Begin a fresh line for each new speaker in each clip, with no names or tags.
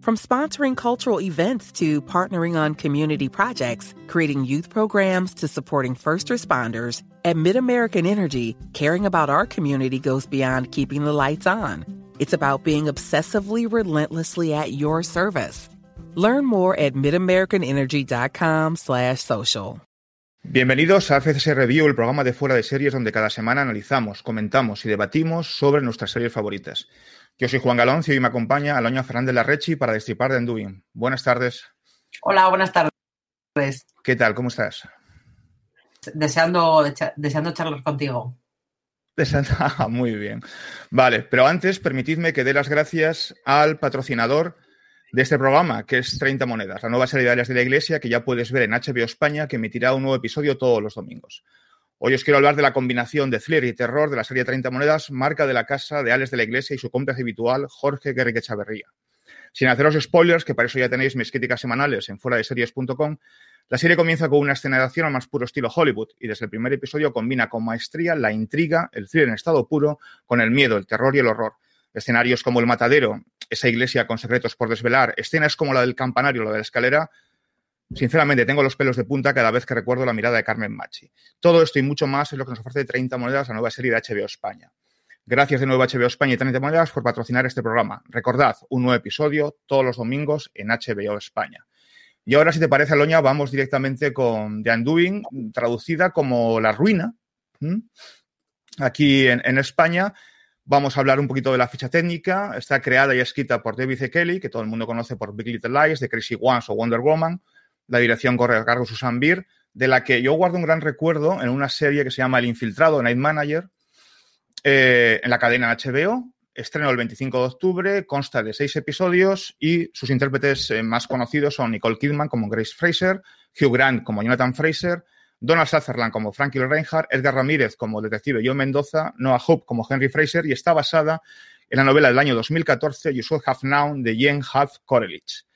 From sponsoring cultural events to partnering on community projects, creating youth programs to supporting first responders, at MidAmerican Energy, caring about our community goes beyond keeping the lights on. It's about being obsessively relentlessly at your service. Learn more at midamericanenergy.com/social.
Bienvenidos a FCS Review, el programa de fuera de series donde cada semana analizamos, comentamos y debatimos sobre nuestras series favoritas. Yo soy Juan Galoncio y me acompaña Aloña Fernández Larrechi para destripar de Enduin. Buenas tardes.
Hola, buenas tardes.
¿Qué tal? ¿Cómo estás?
Deseando, deseando charlar contigo.
Deseando, ah, muy bien. Vale, pero antes permitidme que dé las gracias al patrocinador de este programa, que es 30 Monedas, la nueva serie de de la Iglesia que ya puedes ver en HBO España, que emitirá un nuevo episodio todos los domingos. Hoy os quiero hablar de la combinación de thriller y terror de la serie 30 Monedas, marca de la casa de Ales de la Iglesia y su cómplice habitual, Jorge Guerrique Echaverría. Sin haceros spoilers, que para eso ya tenéis mis críticas semanales en fuera de series.com, la serie comienza con una escena al más puro estilo Hollywood y desde el primer episodio combina con maestría la intriga, el thriller en estado puro, con el miedo, el terror y el horror. Escenarios como el matadero, esa iglesia con secretos por desvelar, escenas como la del campanario, la de la escalera, Sinceramente, tengo los pelos de punta cada vez que recuerdo la mirada de Carmen Machi. Todo esto y mucho más es lo que nos ofrece 30 monedas la nueva serie de HBO España. Gracias de nuevo a HBO España y 30 monedas por patrocinar este programa. Recordad, un nuevo episodio todos los domingos en HBO España. Y ahora, si te parece, Aloña, vamos directamente con The Undoing, traducida como La Ruina. Aquí en, en España Vamos a hablar un poquito de la ficha técnica. Está creada y escrita por David E. Kelly, que todo el mundo conoce por Big Little Lies, de Crazy Ones o Wonder Woman. La dirección corre a cargo Susan Beer, de la que yo guardo un gran recuerdo en una serie que se llama El Infiltrado, Night Manager, eh, en la cadena HBO. Estreno el 25 de octubre, consta de seis episodios y sus intérpretes eh, más conocidos son Nicole Kidman como Grace Fraser, Hugh Grant como Jonathan Fraser, Donald Sutherland como Frankie Reinhardt, Edgar Ramírez como detective John Mendoza, Noah Hope como Henry Fraser y está basada en la novela del año 2014 You Should Have Known de Jen Half Korelich.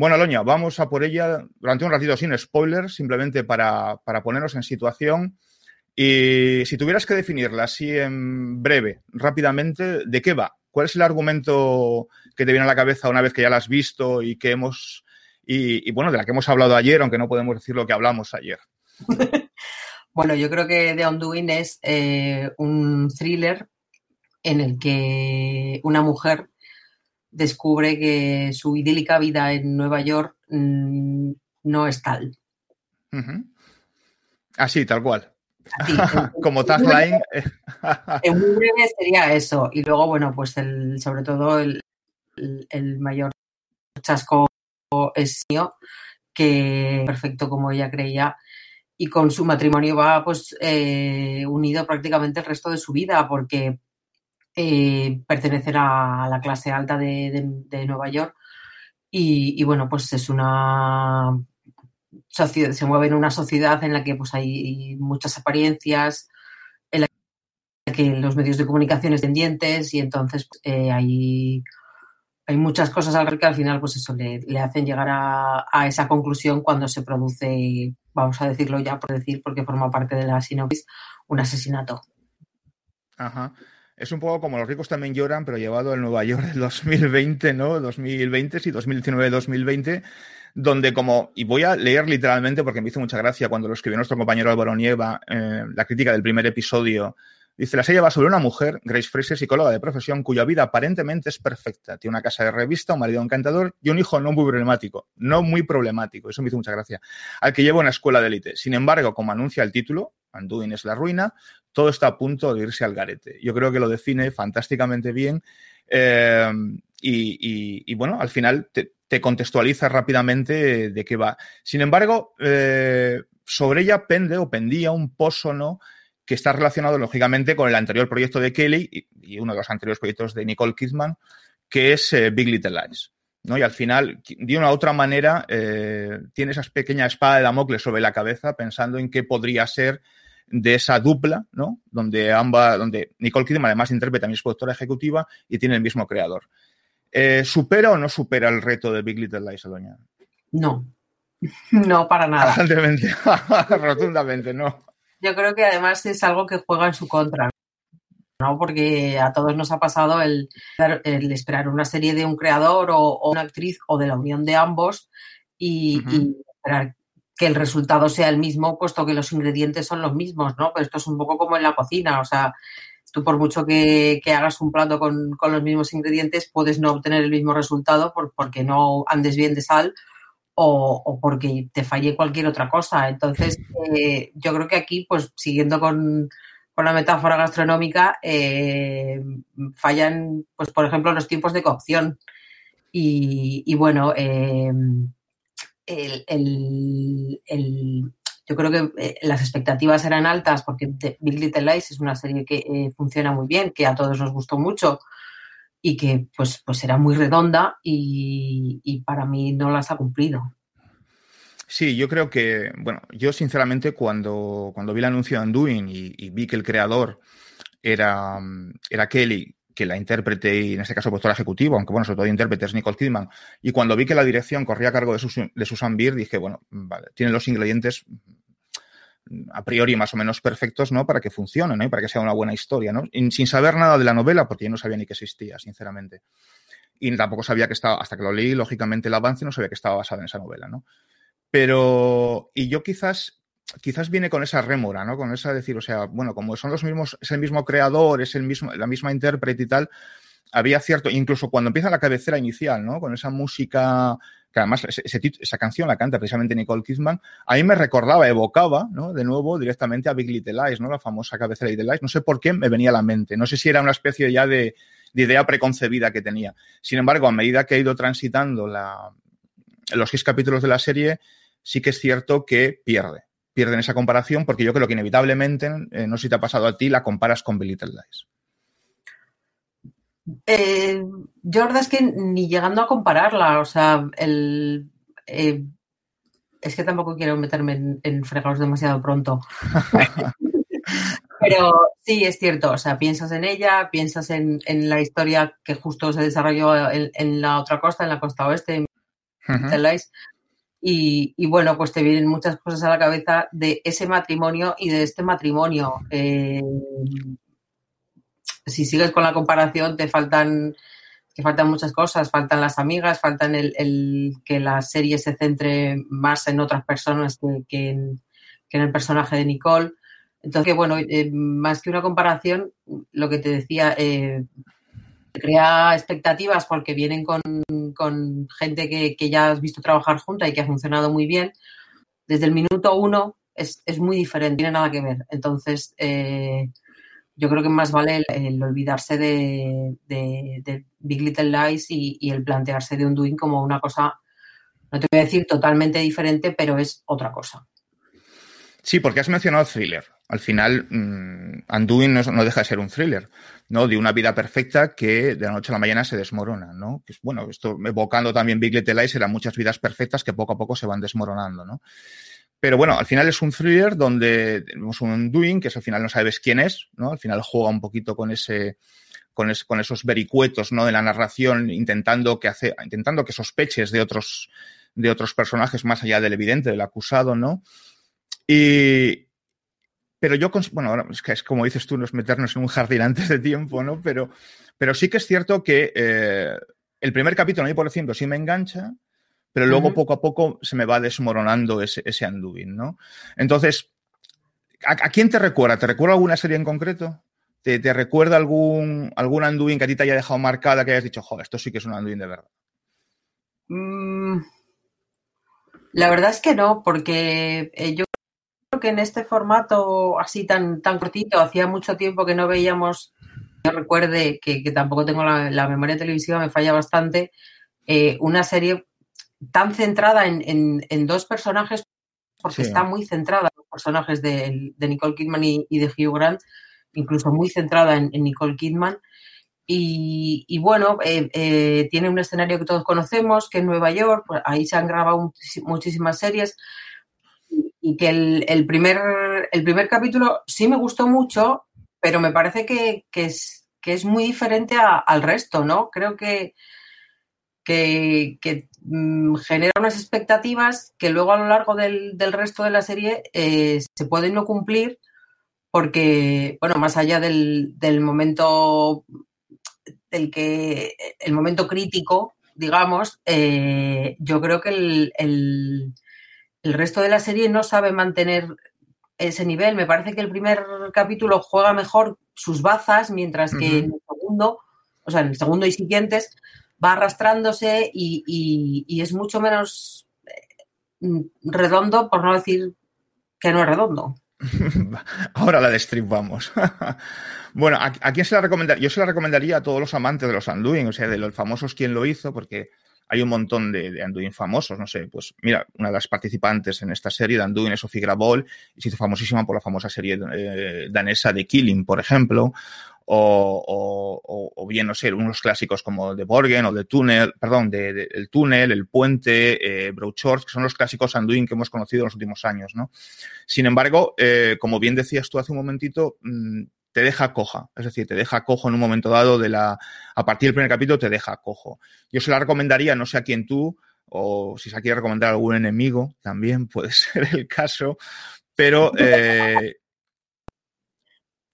Bueno, Aloña, vamos a por ella durante un ratito sin spoilers, simplemente para, para ponernos en situación. Y si tuvieras que definirla así en breve, rápidamente, ¿de qué va? ¿Cuál es el argumento que te viene a la cabeza una vez que ya la has visto y que hemos y, y bueno, de la que hemos hablado ayer, aunque no podemos decir lo que hablamos ayer?
bueno, yo creo que The Undoing es eh, un thriller en el que una mujer descubre que su idílica vida en Nueva York mmm, no es tal.
Uh -huh. Así, tal cual. Así, Como tagline.
en muy breve sería eso. Y luego, bueno, pues el, sobre todo el, el, el mayor chasco es mío, que perfecto como ella creía, y con su matrimonio va pues eh, unido prácticamente el resto de su vida, porque eh, pertenecer a la clase alta de, Nueva York y, bueno, pues es una sociedad, se mueve en una sociedad en la que pues hay muchas apariencias, en la que los medios de comunicación están pendientes y entonces eh, hay hay muchas cosas que al final, pues eso, le, hacen llegar a, esa conclusión cuando se produce, vamos a decirlo ya por decir, porque forma parte de la sinopsis, un asesinato.
Ajá. Es un poco como los ricos también lloran, pero llevado al Nueva York del 2020, ¿no? 2020, sí, 2019-2020, donde como, y voy a leer literalmente porque me hizo mucha gracia cuando lo escribió nuestro compañero Álvaro Nieva, eh, la crítica del primer episodio Dice, la serie va sobre una mujer, Grace Fraser, psicóloga de profesión, cuya vida aparentemente es perfecta. Tiene una casa de revista, un marido encantador y un hijo no muy problemático. No muy problemático, eso me hizo mucha gracia. Al que lleva una escuela de élite. Sin embargo, como anuncia el título, Anduin es la ruina, todo está a punto de irse al garete. Yo creo que lo define fantásticamente bien. Eh, y, bueno, al final te, contextualiza rápidamente de qué va. Sin embargo, eh, sobre ella pende o pendía un pozo, ¿no? que está relacionado lógicamente con el anterior proyecto de Kelly y, uno de los anteriores proyectos de Nicole Kidman, que es eh, Big Little Lies. ¿no? Y al final, de una u otra manera, tiene esa pequeña espada de Damocles sobre la cabeza pensando en qué podría ser de esa dupla, ¿no? Donde ambas, donde Nicole Kidman además interpreta a mi productora ejecutiva y tiene el mismo creador. Eh, ¿Supera o no supera el reto de Big Little Lies, Doña?
No, no para nada.
Rotundamente, no
yo creo que además es algo que juega en su contra, ¿no? Porque a todos nos ha pasado el, esperar una serie de un creador o, una actriz o de la unión de ambos y, esperar que el resultado sea el mismo, puesto que los ingredientes son los mismos, ¿no? Pero esto es un poco como en la cocina, o sea, tú por mucho que, hagas un plato con, los mismos ingredientes, puedes no obtener el mismo resultado porque no andes bien de sal o, porque te falle cualquier otra cosa. Entonces, eh, yo creo que aquí, pues siguiendo con, la metáfora gastronómica, eh, fallan, pues por ejemplo, los tiempos de cocción. Y, bueno, eh, yo creo que las expectativas eran altas porque Big Little Lies es una serie que funciona muy bien, que a todos nos gustó mucho y que pues, pues era muy redonda y, para mí no las ha cumplido.
Sí, yo creo que, bueno, yo sinceramente cuando, cuando vi el anuncio de Anduin y, vi que el creador era, era Kelly, que la intérprete y en este caso productora ejecutiva, aunque bueno, sobre todo intérprete es Nicole Kidman, y cuando vi que la dirección corría a cargo de, Susan, Beer, dije, bueno, vale, tiene los ingredientes a priori más o menos perfectos, ¿no? Para que funcione. Y para que sea una buena historia, ¿no? sin saber nada de la novela, porque yo no sabía ni que existía, sinceramente. Y tampoco sabía que estaba, hasta que lo leí, lógicamente, el avance, no sabía que estaba basado en esa novela, ¿no? Pero, y yo quizás, quizás viene con esa rémora, ¿no? Con esa decir, o sea, bueno, como son los mismos, es el mismo creador, es el mismo, la misma intérprete y tal, había cierto, incluso cuando empieza la cabecera inicial, ¿no? Con esa música que además esa canción la canta precisamente Nicole Kidman, a mí me recordaba, evocaba, ¿no? De nuevo directamente a Big Little Lies, ¿no? La famosa cabecera de Little Lies. No sé por qué me venía a la mente. No sé si era una especie ya de, idea preconcebida que tenía. Sin embargo, a medida que he ido transitando los seis capítulos de la serie, sí que es cierto que pierde. Pierde en esa comparación porque yo creo que inevitablemente, eh, no sé si te ha pasado a ti, la comparas con Big Little Lies.
Eh, yo la verdad es que ni llegando a compararla, o sea, el, eh, es que tampoco quiero meterme en, fregados demasiado pronto. Pero sí, es cierto, o sea, piensas en ella, piensas en, la historia que justo se desarrolló en, la otra costa, en la costa oeste, y, bueno, pues te vienen muchas cosas a la cabeza de ese matrimonio y de este matrimonio. Eh, si sigues con la comparación, te faltan, te faltan muchas cosas, faltan las amigas, faltan el, que la serie se centre más en otras personas que, en, el personaje de Nicole. Entonces, bueno, eh, más que una comparación, lo que te decía, eh, crea expectativas porque vienen con, gente que, ya has visto trabajar junta y que ha funcionado muy bien. Desde el minuto uno es, muy diferente, no tiene nada que ver. Entonces, eh, yo creo que más vale el, olvidarse de, Big Little Lies y, el plantearse de Undoing como una cosa, no te voy a decir totalmente diferente, pero es otra cosa.
Sí, porque has mencionado thriller. Al final, mm, Undoing no, deja de ser un thriller, ¿no? De una vida perfecta que de la noche a la mañana se desmorona, ¿no? Pues, bueno, esto evocando también Big Little Lies, eran muchas vidas perfectas que poco a poco se van desmoronando, ¿no? Pero bueno, al final es un thriller donde tenemos un doing, que es, al final no sabes quién es, ¿no? Al final juega un poquito con ese, con, con, esos vericuetos ¿no? de la narración, intentando que, hace, intentando que sospeches de otros, de otros personajes más allá del evidente, del acusado, ¿no? Y, pero yo, bueno, es que es como dices tú, no es meternos en un jardín antes de tiempo, ¿no? Pero, pero sí que es cierto que eh, el primer capítulo, a mí, por ejemplo, sí me engancha, pero luego poco a poco se me va desmoronando ese, ese undoing, ¿no? Entonces, ¿a, quién te recuerda? ¿Te recuerda alguna serie en concreto? ¿Te, te recuerda algún, algún undoing que a ti te haya dejado marcada, que hayas dicho, joder, esto sí que es un undoing de verdad?
Mm, la verdad es que no, porque eh, yo creo que en este formato así tan, tan cortito, hacía mucho tiempo que no veíamos, yo recuerde que, tampoco tengo la, memoria televisiva, me falla bastante, eh, una serie tan centrada en, dos personajes, porque está muy centrada en los personajes de, Nicole Kidman y, de Hugh Grant, incluso muy centrada en, Nicole Kidman. Y, bueno, eh, eh, tiene un escenario que todos conocemos, que es Nueva York, pues ahí se han grabado muchísimas series y que el, primer, el primer capítulo sí me gustó mucho, pero me parece que, es, que es muy diferente al resto, ¿no? Creo que, que, mm, genera unas expectativas que luego a lo largo del, resto de la serie eh, se pueden no cumplir porque, bueno, más allá del, momento del que el momento crítico, digamos, eh, yo creo que el, el, resto de la serie no sabe mantener ese nivel. Me parece que el primer capítulo juega mejor sus bazas, mientras que en el segundo, o sea, en el segundo y siguientes, va arrastrándose y, es mucho menos eh, redondo, por no decir que no es redondo.
Ahora la destripamos. bueno, ¿a, quién se la recomendaría? Yo se la recomendaría a todos los amantes de los Anduin, o sea, de los famosos quién lo hizo, porque hay un montón de, de Anduin famosos, no sé, pues mira, una de las participantes en esta serie de Anduin es Sophie Grabol, y se hizo famosísima por la famosa serie eh, danesa de Killing, por ejemplo, o, bien, no sé, unos clásicos como The Borgen o The Tunnel, perdón, de, El Túnel, El Puente, eh, que son los clásicos Anduin que hemos conocido en los últimos años, ¿no? Sin embargo, eh, como bien decías tú hace un momentito, mm, te deja coja, es decir, te deja cojo en un momento dado de la, a partir del primer capítulo te deja cojo. Yo se la recomendaría, no sé a quién tú, o si se quiere recomendar a algún enemigo, también puede ser el caso, pero eh,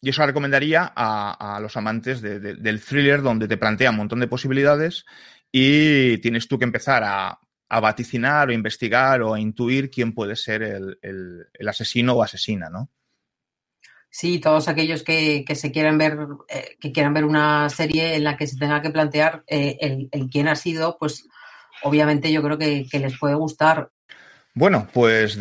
yo se la recomendaría a, los amantes del thriller donde te plantea un montón de posibilidades y tienes tú que empezar a, vaticinar o investigar o a intuir quién puede ser el, asesino o asesina, ¿no?
Sí, todos aquellos que, se quieran ver, eh, que quieran ver una serie en la que se tenga que plantear eh, el, quién ha sido, pues obviamente yo creo que, que les puede gustar.
Bueno, pues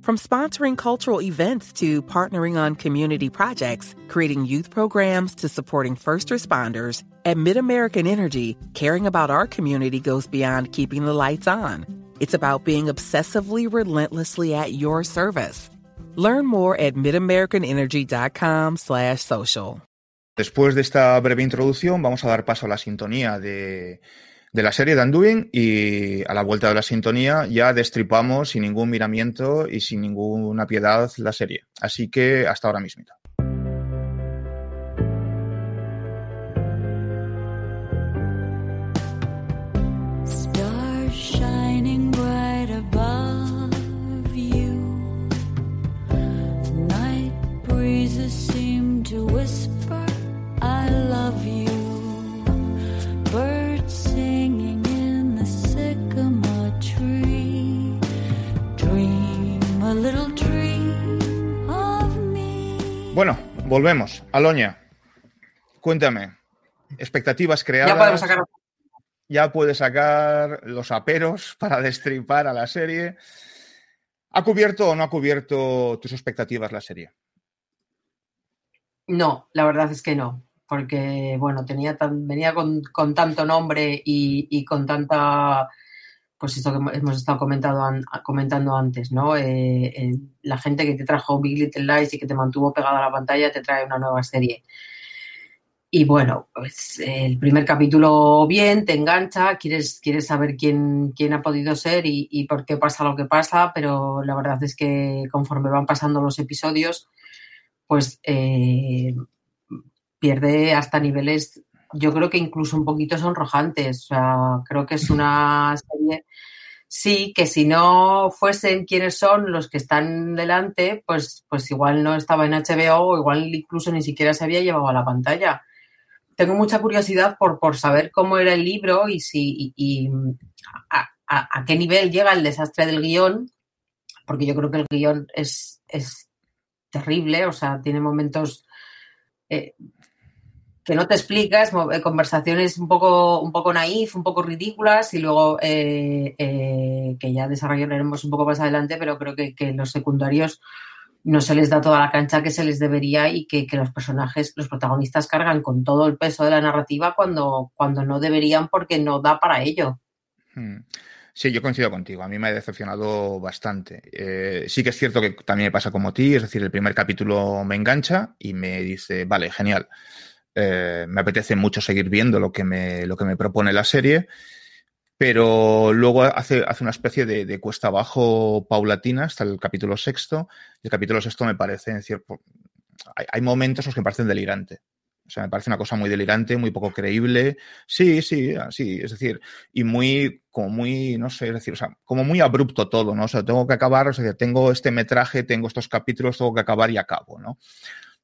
From sponsoring cultural events to partnering on community projects, creating youth programs to supporting first responders, at MidAmerican Energy, caring about our community goes beyond keeping the lights on. It's about being obsessively relentlessly at your service. Learn more at midamericanenergy.com/social.
Después de esta breve introducción, vamos a dar paso a la sintonía de de la serie de Anduin y a la vuelta de la sintonía ya destripamos sin ningún miramiento y sin ninguna piedad la serie. Así que hasta ahora mismo. Bueno, volvemos. Aloña, cuéntame. Expectativas creadas.
Ya podemos sacar.
Ya puedes sacar los aperos para destripar a la serie. ¿Ha cubierto o no ha cubierto tus expectativas la serie?
No, la verdad es que no. Porque, bueno, tenía venía con, tanto nombre y con tanta pues esto que hemos estado comentando, comentando antes, ¿no? Eh, la gente que te trajo Big Little Lies y que te mantuvo pegado a la pantalla te trae una nueva serie. Y bueno, pues el primer capítulo bien, te engancha, quieres, quieres saber quién, quién ha podido ser y, por qué pasa lo que pasa, pero la verdad es que conforme van pasando los episodios, pues eh, pierde hasta niveles, yo creo que incluso un poquito sonrojantes. O sea, creo que es una serie, sí, que si no fuesen quienes son los que están delante, pues, pues igual no estaba en HBO o igual incluso ni siquiera se había llevado a la pantalla. Tengo mucha curiosidad por, por saber cómo era el libro y si y, a, a, qué nivel llega el desastre del guion, porque yo creo que el guion es, es terrible, o sea, tiene momentos eh, que no te explicas, eh, conversaciones un poco, un poco naif, un poco ridículas y luego eh, que ya desarrollaremos un poco más adelante, pero creo que, los secundarios no se les da toda la cancha que se les debería y que, los personajes, los protagonistas cargan con todo el peso de la narrativa cuando, cuando no deberían porque no da para ello.
Hmm. Sí, yo coincido contigo. A mí me ha decepcionado bastante. Eh, sí que es cierto que también me pasa como ti, es decir, el primer capítulo me engancha y me dice, vale, genial. Eh, me apetece mucho seguir viendo lo que me, lo que me propone la serie, pero luego hace, hace una especie de, cuesta abajo paulatina hasta el capítulo sexto. El capítulo sexto me parece, en hay, hay momentos en los que me parecen delirante. O sea, me parece una cosa muy delirante, muy poco creíble. Sí, sí, sí, es decir, y muy, como muy, no sé, es decir, o sea, como muy abrupto todo, ¿no? O sea, tengo que acabar, o sea, tengo este metraje, tengo estos capítulos, tengo que acabar y acabo, ¿no?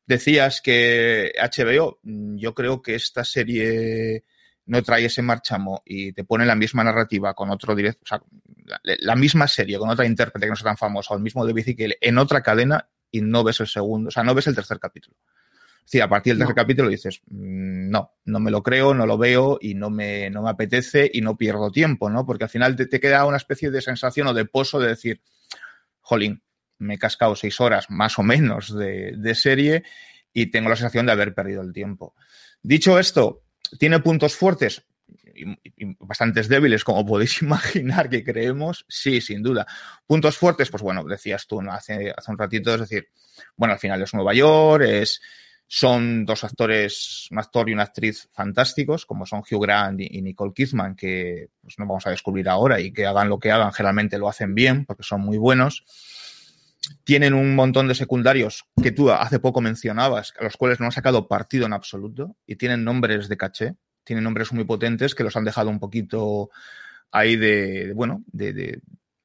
Decías que HBO, mm, yo creo que esta serie no trae ese marchamo y te pone la misma narrativa con otro directo, o sea, la, misma serie con otra intérprete que no es tan famosa, o el mismo David que en otra cadena y no ves el segundo, o sea, no ves el tercer capítulo. Sí, a partir del tercer capítulo dices, mm, no, no me lo creo, no lo veo y no me, no me apetece y no pierdo tiempo, ¿no? Porque al final te, queda una especie de sensación o de pozo de decir, jolín, me he cascado seis horas más o menos de, de serie y tengo la sensación de haber perdido el tiempo. Dicho esto, ¿tiene puntos fuertes? Y, bastantes débiles, como podéis imaginar que creemos, sí, sin duda. Puntos fuertes, pues bueno, decías tú hace, hace un ratito, es decir, bueno, al final es Nueva York, es son dos actores, un actor y una actriz fantásticos, como son Hugh Grant y Nicole Kidman, que pues, no vamos a descubrir ahora y que hagan lo que hagan, generalmente lo hacen bien, porque son muy buenos. Tienen un montón de secundarios que tú hace poco mencionabas, a los cuales no han sacado partido en absoluto, y tienen nombres de caché, tienen nombres muy potentes que los han dejado un poquito ahí de, bueno, de,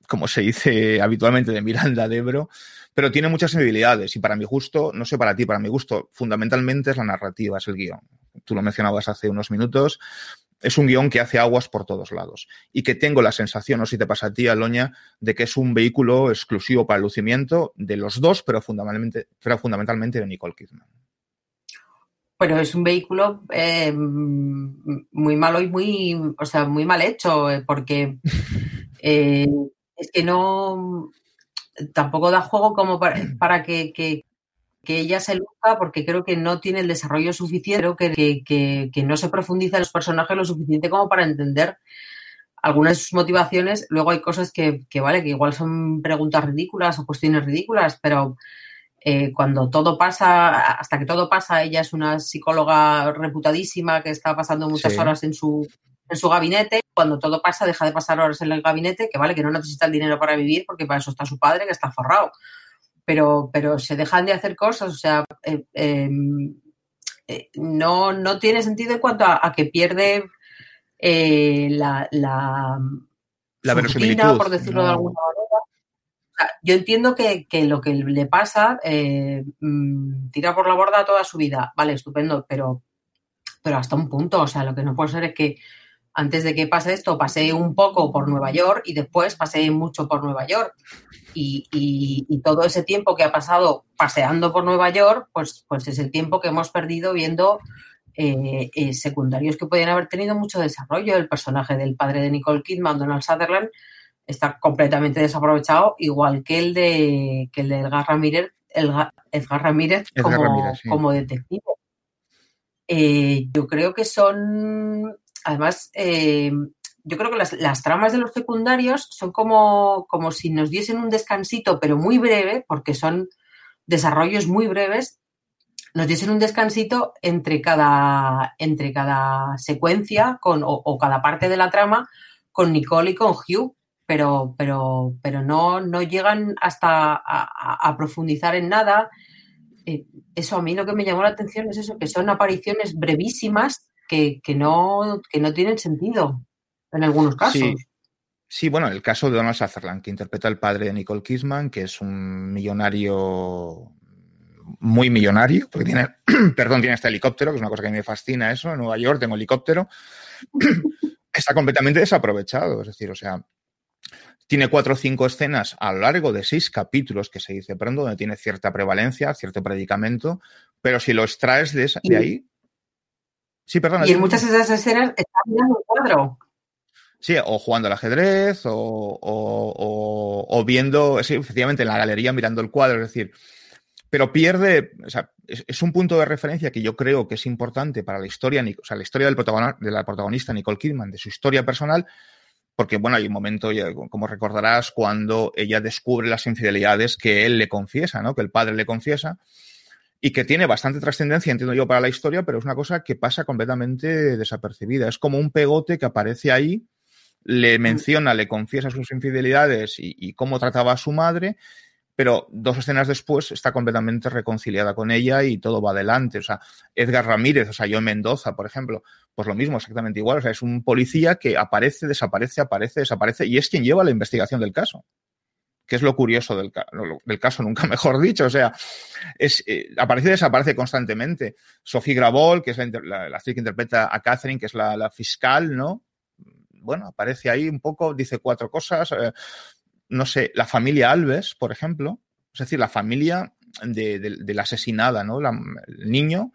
como se dice habitualmente, de Miranda de Ebro, pero tiene muchas sensibilidades y para mi gusto, no sé para ti, para mi gusto, fundamentalmente es la narrativa, es el guion. Tú lo mencionabas hace unos minutos, es un guion que hace aguas por todos lados y que tengo la sensación, no sé si te pasa a ti, Aloña, de que es un vehículo exclusivo para el lucimiento de los dos, pero fundamentalmente, pero fundamentalmente de Nicole Kidman.
Bueno, es un vehículo eh, muy malo y muy, o sea, muy mal hecho, eh, porque eh, es que no, tampoco da juego como para, que, que, ella se luzca, porque creo que no tiene el desarrollo suficiente, creo que, que, no se profundiza en los personajes lo suficiente como para entender algunas de sus motivaciones. Luego hay cosas que, vale, que igual son preguntas ridículas o cuestiones ridículas, pero eh, cuando todo pasa, hasta que todo pasa, ella es una psicóloga reputadísima que está pasando muchas horas en su, en su gabinete. Cuando todo pasa, deja de pasar horas en el gabinete, que vale, que no necesita el dinero para vivir, porque para eso está su padre, que está forrado. Pero, pero se dejan de hacer cosas, o sea, eh, em, eh, no, no tiene sentido en cuanto a, que pierde eh, la, la,
la
por decirlo de alguna manera. yo entiendo que, que, lo que le pasa mm, tira por la borda toda su vida. Vale, estupendo, pero, pero hasta un punto. O sea, lo que no puede ser es que antes de que pase esto, pasé un poco por Nueva York y después pasé mucho por Nueva York. Y, todo ese tiempo que ha pasado paseando por Nueva York, pues, pues es el tiempo que hemos perdido viendo eh, eh, secundarios que podían haber tenido mucho desarrollo. El personaje del padre de Nicole Kidman, Donald Sutherland, está completamente desaprovechado, igual que el de que el de Edgar Ramírez, Edgar Ramírez, como, detective. Eh, yo creo que son además, eh, yo creo que las, tramas de los secundarios son como, como si nos diesen un descansito, pero muy breve, porque son desarrollos muy breves, nos diesen un descansito entre cada, entre cada secuencia con, o, cada parte de la trama con Nicole y con Hugh, pero, pero, pero no, no llegan hasta a, profundizar en nada. eh, eso a mí lo que me llamó la atención es eso, que son apariciones brevísimas que, que, no, que no tienen sentido en algunos casos.
Sí. Sí, bueno, el caso de Donald Sutherland, que interpreta al padre de Nicole Kidman, que es un millonario muy millonario, porque tiene, perdón, tiene este helicóptero, que es una cosa que me fascina eso, en Nueva York tengo helicóptero, está completamente desaprovechado, es decir, o sea, tiene cuatro o cinco escenas a lo largo de seis capítulos que se dice pronto, donde tiene cierta prevalencia, cierto predicamento, pero si lo extraes de, esa, de ahí...
Sí, perdón. Y en muchas de esas escenas está mirando un cuadro.
Sí, o jugando al ajedrez, o, o, o, o viendo, sí, efectivamente, en la galería mirando el cuadro, es decir, pero pierde, o sea, es, es, un punto de referencia que yo creo que es importante para la historia, o sea, la historia del protagonista, de la protagonista Nicole Kidman, de su historia personal, porque, bueno, hay un momento, como recordarás, cuando ella descubre las infidelidades que él le confiesa, ¿no? Que el padre le confiesa y que tiene bastante trascendencia, entiendo yo, para la historia, pero es una cosa que pasa completamente desapercibida. Es como un pegote que aparece ahí, le menciona, le confiesa sus infidelidades y, y cómo trataba a su madre, pero dos escenas después está completamente reconciliada con ella y todo va adelante. O sea, Edgar Ramírez, o sea, yo en Mendoza, por ejemplo, pues lo mismo, exactamente igual. O sea, es un policía que aparece, desaparece, aparece, desaparece y es quien lleva la investigación del caso. Que es lo curioso del, caso, nunca mejor dicho. O sea, es, eh, aparece y desaparece constantemente. Sophie Gravol, que es la, actriz que interpreta a Catherine, que es la, fiscal, ¿no? Bueno, aparece ahí un poco, dice cuatro cosas. Eh, no sé, la familia Alves, por ejemplo, es decir, la familia de, de, la asesinada, ¿no? El niño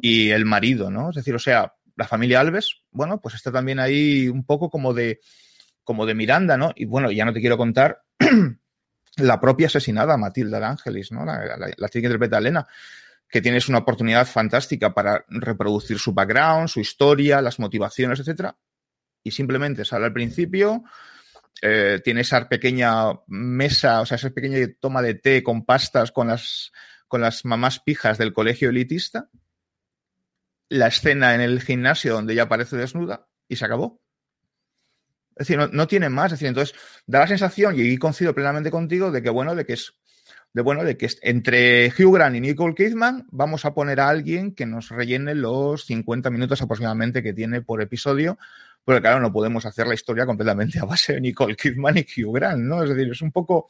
y el marido, ¿no? Es decir, o sea, la familia Alves, bueno, pues está también ahí un poco como de, como de Miranda, ¿no? Y bueno, ya no te quiero contar la propia asesinada, Matilda de Ángelis, ¿no? La, la, la que interpreta a Elena, que tienes una oportunidad fantástica para reproducir su background, su historia, las motivaciones, etcétera, y simplemente sale al principio, eh, tiene esa pequeña mesa, o sea, esa pequeña toma de té con pastas con las, con las mamás pijas del colegio elitista, la escena en el gimnasio donde ella aparece desnuda y se acabó. Es decir, no, no, tiene más. Es decir, entonces da la sensación, y coincido plenamente contigo, de que bueno, de que es de bueno, de que entre Hugh Grant y Nicole Kidman vamos a poner a alguien que nos rellene los 50 minutos aproximadamente que tiene por episodio, porque claro, no podemos hacer la historia completamente a base de Nicole Kidman y Hugh Grant, ¿no? Es decir, es un poco,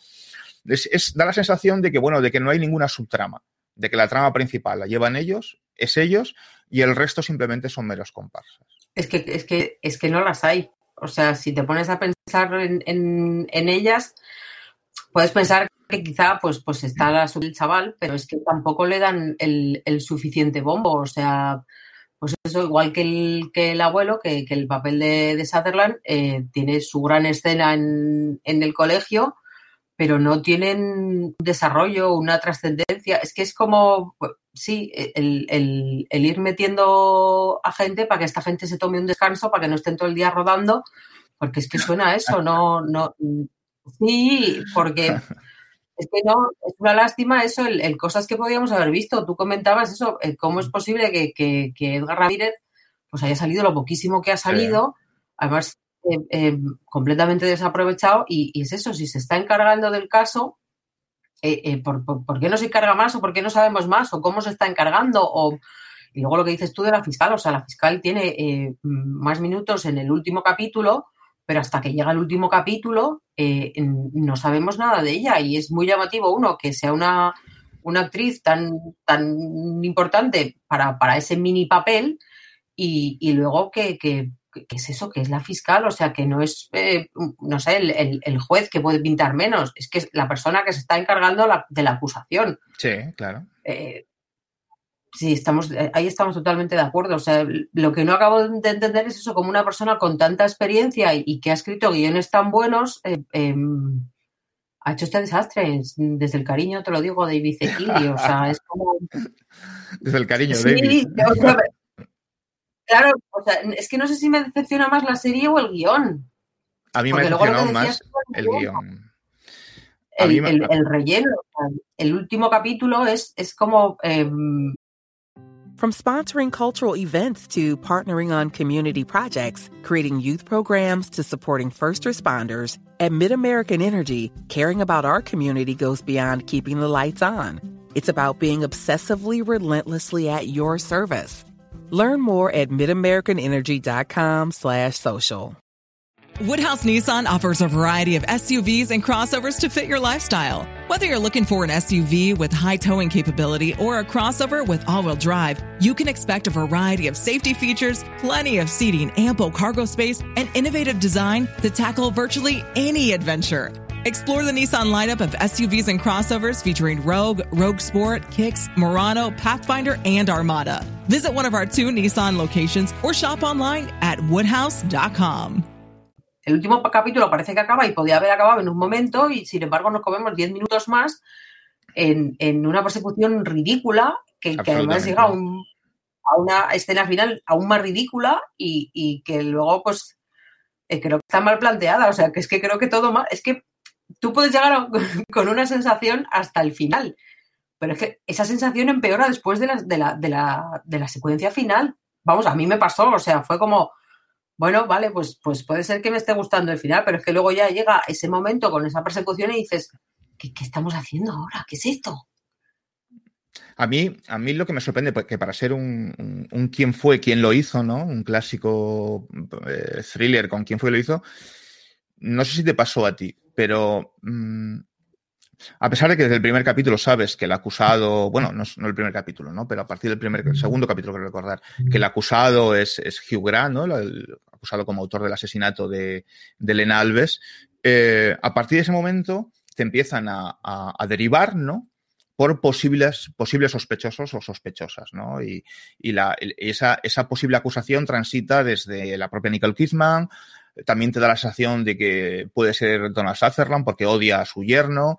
es, da la sensación de que, bueno, de que no hay ninguna subtrama, de que la trama principal la llevan ellos, es ellos, y el resto simplemente son meros comparsas.
Es que, es que, es que no las hay. O sea, si te pones a pensar en, en, en ellas, puedes pensar que quizá pues, pues está la el chaval, pero es que tampoco le dan el, el, suficiente bombo. O sea, pues eso, igual que el, que el abuelo, que, que el papel de, de Sutherland eh, tiene su gran escena en, en, el colegio, pero no tienen desarrollo, una trascendencia. Es que es como, pues, sí, el, el, el, ir metiendo a gente para que esta gente se tome un descanso, para que no estén todo el día rodando, porque es que suena a eso, no, no. Sí, porque es que no, es una lástima eso, el, el, cosas que podíamos haber visto. Tú comentabas eso, eh, cómo es posible que, que, que, Edgar Ramírez pues haya salido lo poquísimo que ha salido, sí. además eh, eh, completamente desaprovechado, y, es eso, si se está encargando del caso, eh, ¿por, por, por, qué no se encarga más o por qué no sabemos más o cómo se está encargando? O, y luego lo que dices tú de la fiscal, o sea, la fiscal tiene más minutos en el último capítulo, pero hasta que llega el último capítulo eh, no sabemos nada de ella y es muy llamativo, uno, que sea una, una actriz tan, tan importante para, para ese mini papel y, y luego que, que, es eso, que es la fiscal, o sea, que no es, eh, no sé, el, el, el, juez que puede pintar menos, es que es la persona que se está encargando la, de la acusación.
Sí, claro.
Eh, Sí, estamos, ahí estamos totalmente de acuerdo. O sea, lo que no acabo de entender es eso, como una persona con tanta experiencia y, y que ha escrito guiones tan buenos, eh, eh, ha hecho este desastre. Desde el cariño, te lo digo, David Zekili. O sea, es como.
Desde el cariño, sí, David.
O sea, claro, o sea, es que no sé si me decepciona más la serie o el guión.
A mí me decepcionó más el guión.
El, me... el, el, relleno, el último capítulo es, es como eh,
From sponsoring cultural events to partnering on community projects, creating youth programs to supporting first responders, at MidAmerican Energy, caring about our community goes beyond keeping the lights on. It's about being obsessively relentlessly at your service. Learn more at midamericanenergy.com slash social.
Woodhouse Nissan offers a variety of SUVs and crossovers to fit your lifestyle. Whether you're looking for an SUV with high towing capability or a crossover with all-wheel drive, you can expect a variety of safety features, plenty of seating, ample cargo space, and innovative design to tackle virtually any adventure. Explore the Nissan lineup of SUVs and crossovers featuring Rogue, Rogue Sport, Kicks, Murano, Pathfinder, and Armada. Visit one of our two Nissan locations or shop online at woodhouse.com.
El último capítulo parece que acaba y podía haber acabado en un momento y sin embargo nos comemos 10 minutos más en, en una persecución ridícula que, que además llega a, un, a, una escena final aún más ridícula y, y que luego pues eh, creo que está mal planteada. O sea, que es que creo que todo mal... Es que tú puedes llegar con una sensación hasta el final, pero es que esa sensación empeora después de la, de la, de la, de la secuencia final. Vamos, a mí me pasó, o sea, fue como bueno, vale, pues, pues puede ser que me esté gustando el final, pero es que luego ya llega ese momento con esa persecución y dices, ¿qué, qué estamos haciendo ahora? ¿Qué es esto?
A mí, a mí lo que me sorprende, pues, que para ser un, un, quién fue, quién lo hizo, ¿no? Un clásico eh, thriller con quién fue, lo hizo. No sé si te pasó a ti, pero mmm, a pesar de que desde el primer capítulo sabes que el acusado, bueno, no, no el primer capítulo, ¿no? Pero a partir del primer, segundo capítulo, quiero recordar, que el acusado es, Hugh Grant, ¿no? El, acusado como autor del asesinato de, de Elena Alves. Eh, a partir de ese momento te empiezan a, derivar, ¿no? por posibles, posibles sospechosos o sospechosas, ¿no? Y, esa, esa posible acusación transita desde la propia Nicole Kidman, también te da la sensación de que puede ser Donald Sutherland porque odia a su yerno,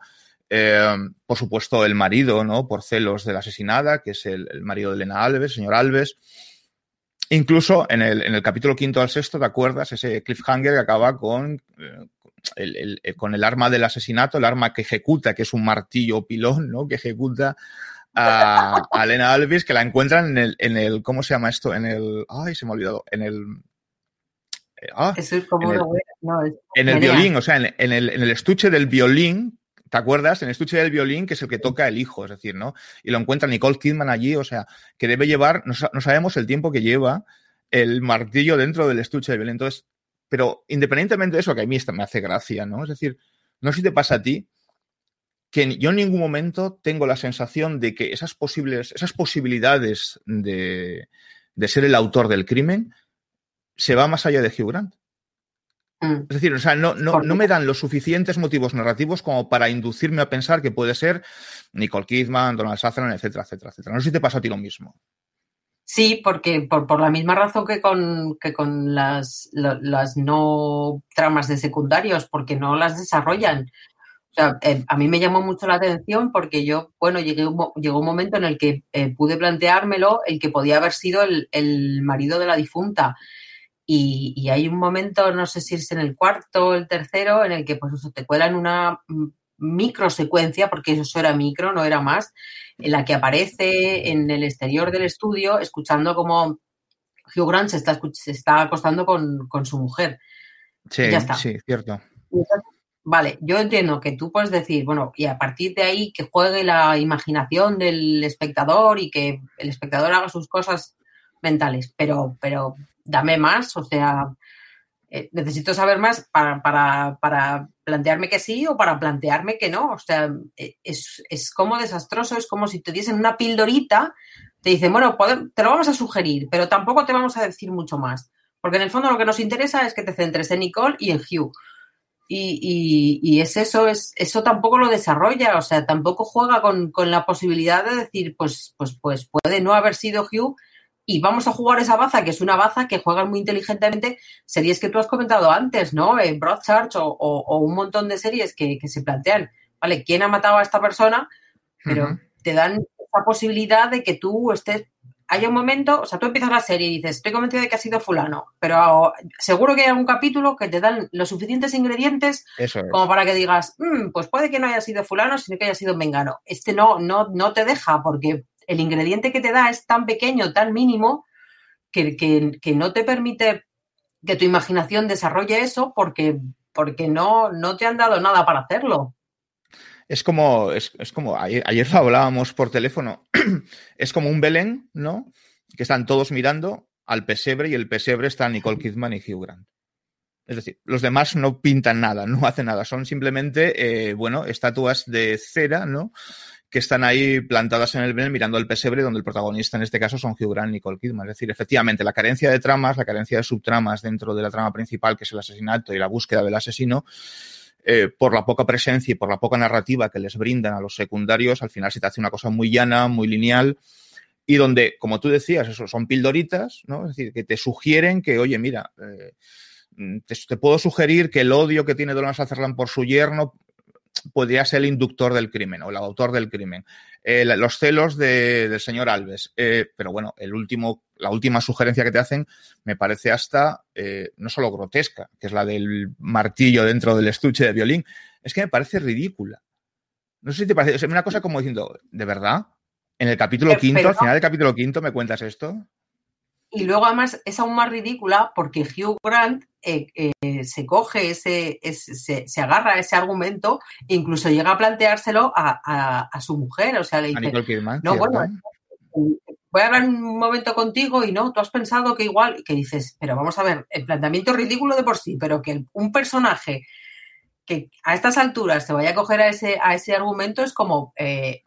eh, por supuesto, el marido, ¿no? Por celos de la asesinada, que es el, marido de Elena Alves, señor Alves. Incluso en el, en el, capítulo quinto al sexto, ¿te acuerdas? Ese cliffhanger que acaba con, eh, el, el, con el arma del asesinato, el arma que ejecuta, que es un martillo pilón, ¿no? Que ejecuta a, a Elena Alves, que la encuentran en el, en el, ¿cómo se llama esto? En el, ay, se me ha olvidado, en el,
Ah, Eso es como
en el,
no, es
en el violín, o sea, en, en, el, en el estuche del violín, ¿te acuerdas? En el estuche del violín, que es el que toca el hijo, es decir, ¿no? Y lo encuentra Nicole Kidman allí, o sea, que debe llevar, no, no sabemos el tiempo que lleva el martillo dentro del estuche del violín. Entonces, pero independientemente de eso, que a mí me hace gracia, ¿no? Es decir, no sé si te pasa a ti, que yo en ningún momento tengo la sensación de que esas posibles, esas posibilidades de, de ser el autor del crimen se va más allá de Hugh Grant. Mm. Es decir, o sea, no, no, no, me dan los suficientes motivos narrativos como para inducirme a pensar que puede ser Nicole Kidman, Donald Sutherland, etcétera, etcétera, etcétera. No sé si te pasa a ti lo mismo.
Sí, porque por, por la misma razón que con, que con las, las no tramas de secundarios, porque no las desarrollan. O sea, eh, a mí me llamó mucho la atención porque yo, bueno, llegué un, llegó un momento en el que eh, pude planteármelo el que podía haber sido el, el marido de la difunta. Y, y, hay un momento, no sé si es en el cuarto o el tercero, en el que pues eso, te cuelan una micro secuencia, porque eso era micro, no era más, en la que aparece en el exterior del estudio escuchando como Hugh Grant se está, se está acostando con, con su mujer.
Sí,
ya está.
sí, cierto.
Vale, yo entiendo que tú puedes decir, bueno, y a partir de ahí que juegue la imaginación del espectador y que el espectador haga sus cosas mentales, pero, pero dame más, o sea, eh, necesito saber más para, para, para, plantearme que sí o para plantearme que no. O sea, eh, es, es, como desastroso, es como si te diesen una pildorita, te dicen, bueno, te lo vamos a sugerir, pero tampoco te vamos a decir mucho más. Porque en el fondo lo que nos interesa es que te centres en Nicole y en Hugh. Y, y, y, es eso, es, eso tampoco lo desarrolla, o sea, tampoco juega con, con, la posibilidad de decir, pues, pues, pues puede no haber sido Hugh y vamos a jugar esa baza, que es una baza que juegan muy inteligentemente, series que tú has comentado antes, ¿no? En Broadchurch o, o, o, un montón de series que, que, se plantean, ¿vale? ¿Quién ha matado a esta persona? Pero uh -huh. te dan esa posibilidad de que tú estés haya un momento, o sea, tú empiezas la serie y dices, estoy convencido de que ha sido fulano, pero seguro que hay algún capítulo que te dan los suficientes ingredientes
es.
como para que digas, mmm, pues puede que no haya sido fulano, sino que haya sido mengano. Este no, no, no te deja porque el ingrediente que te da es tan pequeño, tan mínimo, que, que, no te permite que tu imaginación desarrolle eso porque, porque no, no te han dado nada para hacerlo.
Es como, es, como ayer, ayer, lo hablábamos por teléfono, es como un Belén, ¿no? Que están todos mirando al pesebre y el pesebre está Nicole Kidman y Hugh Grant. Es decir, los demás no pintan nada, no hacen nada, son simplemente, eh, bueno, estatuas de cera, ¿no? Que están ahí plantadas en el Belén mirando el pesebre, donde el protagonista en este caso son Hugh Grant y Nicole Kidman. Es decir, efectivamente, la carencia de tramas, la carencia de subtramas dentro de la trama principal, que es el asesinato y la búsqueda del asesino, eh, por la poca presencia y por la poca narrativa que les brindan a los secundarios, al final se te hace una cosa muy llana, muy lineal, y donde, como tú decías, eso son pildoritas, ¿no? Es decir, que te sugieren que, oye, mira, eh, te, puedo sugerir que el odio que tiene Donald Sutherland por su yerno podría ser el inductor del crimen o el autor del crimen. Eh, los celos del señor Alves. pero bueno, el último la última sugerencia que te hacen me parece hasta eh, no solo grotesca, que es la del martillo dentro del estuche de violín, es que me parece ridícula. No sé si te parece, es una cosa como diciendo, ¿de verdad? En el capítulo quinto, al final del capítulo quinto, ¿me cuentas esto?
Y luego además es aún más ridícula porque Hugh Grant eh, eh, se coge ese, se, agarra a ese argumento e incluso llega a planteárselo a, su mujer. O sea, le dice, no, bueno, voy a hablar un momento contigo y no, tú has pensado que igual, que dices, pero vamos a ver, el planteamiento es ridículo de por sí, pero que un personaje que a estas alturas te vaya a coger a ese, a ese argumento es como, eh,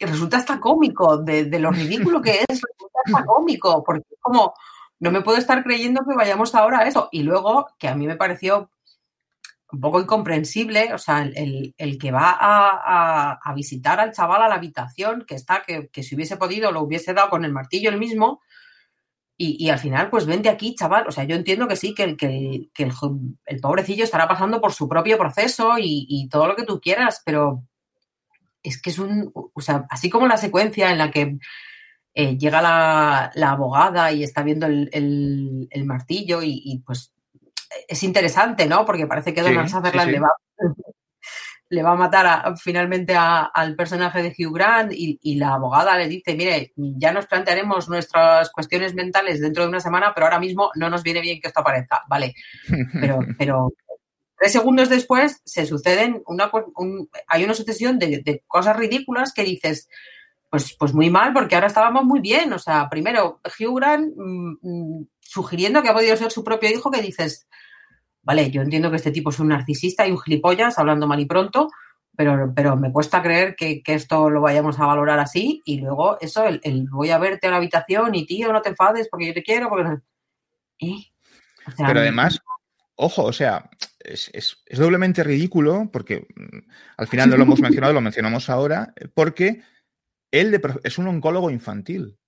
resulta hasta cómico, de, lo ridículo que es, resulta hasta cómico, porque como, no me puedo estar creyendo que vayamos ahora a eso. Y luego, que a mí me pareció un poco incomprensible, o sea, el, que va a, visitar al chaval a la habitación, que está, que, si hubiese podido lo hubiese dado con el martillo el mismo, y, al final, pues vente aquí, chaval. O sea, yo entiendo que sí, que, el, que, el, pobrecillo estará pasando por su propio proceso y, todo lo que tú quieras, pero es que es un, o sea, así como la secuencia en la que eh, llega la, abogada y está viendo el, martillo y, pues es interesante, ¿no? Porque parece que Donald Sutherland le, va, le va a matar finalmente al personaje de Hugh Grant y, la abogada le dice, mire, ya nos plantearemos nuestras cuestiones mentales dentro de una semana, pero ahora mismo no nos viene bien que esto aparezca. Vale, pero, pero tres segundos después se suceden una, hay una sucesión de, cosas ridículas que dices, pues, pues muy mal, porque ahora estábamos muy bien. O sea, primero, Hugh Grant mm, mm, sugiriendo que ha podido ser su propio hijo, que dices, vale, yo entiendo que este tipo es un narcisista y un gilipollas, hablando mal y pronto, pero, pero me cuesta creer que, esto lo vayamos a valorar así. Y luego eso, el, voy a verte a la habitación y tío, no te enfades porque yo te quiero, porque
¿Eh? pero además, ojo, o sea, es, doblemente ridículo porque mm, al final no lo hemos mencionado, lo mencionamos ahora, porque él es un oncólogo infantil.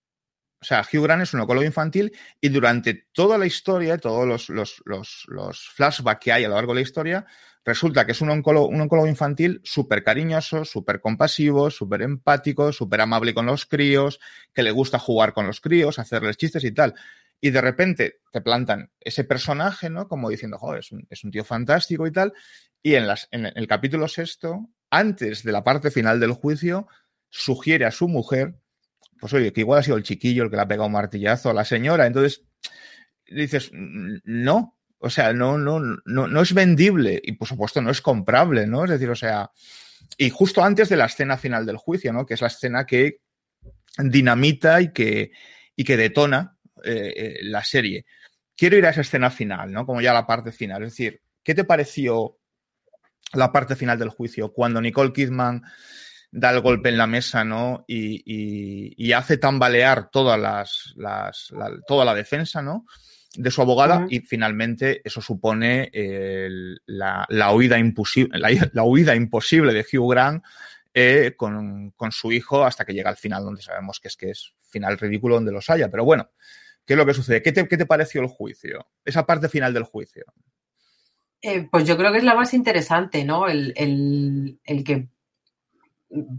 O sea, Hugh Grant es un oncólogo infantil y durante toda la historia, todos los, los, los, flashbacks que hay a lo largo de la historia, resulta que es un oncólogo, un oncólogo infantil súper cariñoso, súper compasivo, súper empático, súper amable con los críos, que le gusta jugar con los críos, hacerles chistes y tal. Y de repente te plantan ese personaje, ¿no? Como diciendo, joder, es un, es un tío fantástico y tal. Y en, las, en el capítulo sexto, antes de la parte final del juicio, sugiere a su mujer pues oye, que igual ha sido el chiquillo el que le ha pegado un martillazo a la señora. Entonces, dices, no, o sea, no, no, no, no es vendible y por supuesto no es comprable, ¿no? Es decir, o sea, y justo antes de la escena final del juicio, ¿no? Que es la escena que dinamita y que, y que detona eh, eh, la serie. Quiero ir a esa escena final, ¿no? Como ya la parte final. Es decir, ¿qué te pareció la parte final del juicio? Cuando Nicole Kidman da el golpe en la mesa, ¿no? Y, hace tambalear todas las, las toda la defensa, ¿no? De su abogada y finalmente eso supone la, huida imposible, la, huida imposible de Hugh Grant eh, con, su hijo hasta que llega al final, donde sabemos que es que es final ridículo donde los haya. Pero bueno, ¿qué es lo que sucede? ¿Qué te, qué te pareció el juicio? Esa parte final del juicio.
Eh, pues yo creo que es la más interesante, ¿no? El, el que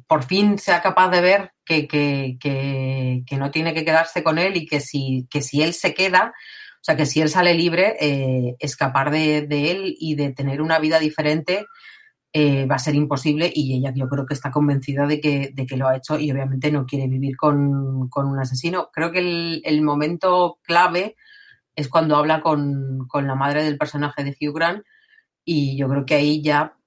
por fin sea capaz de ver que, que, no tiene que quedarse con él y que si, que si él se queda, o sea, que si él sale libre, eh, escapar de, él y de tener una vida diferente eh, va a ser imposible y ella yo creo que está convencida de que, de que lo ha hecho y obviamente no quiere vivir con, un asesino. Creo que el, el, momento clave es cuando habla con, con la madre del personaje de Hugh Grant y yo creo que ahí ya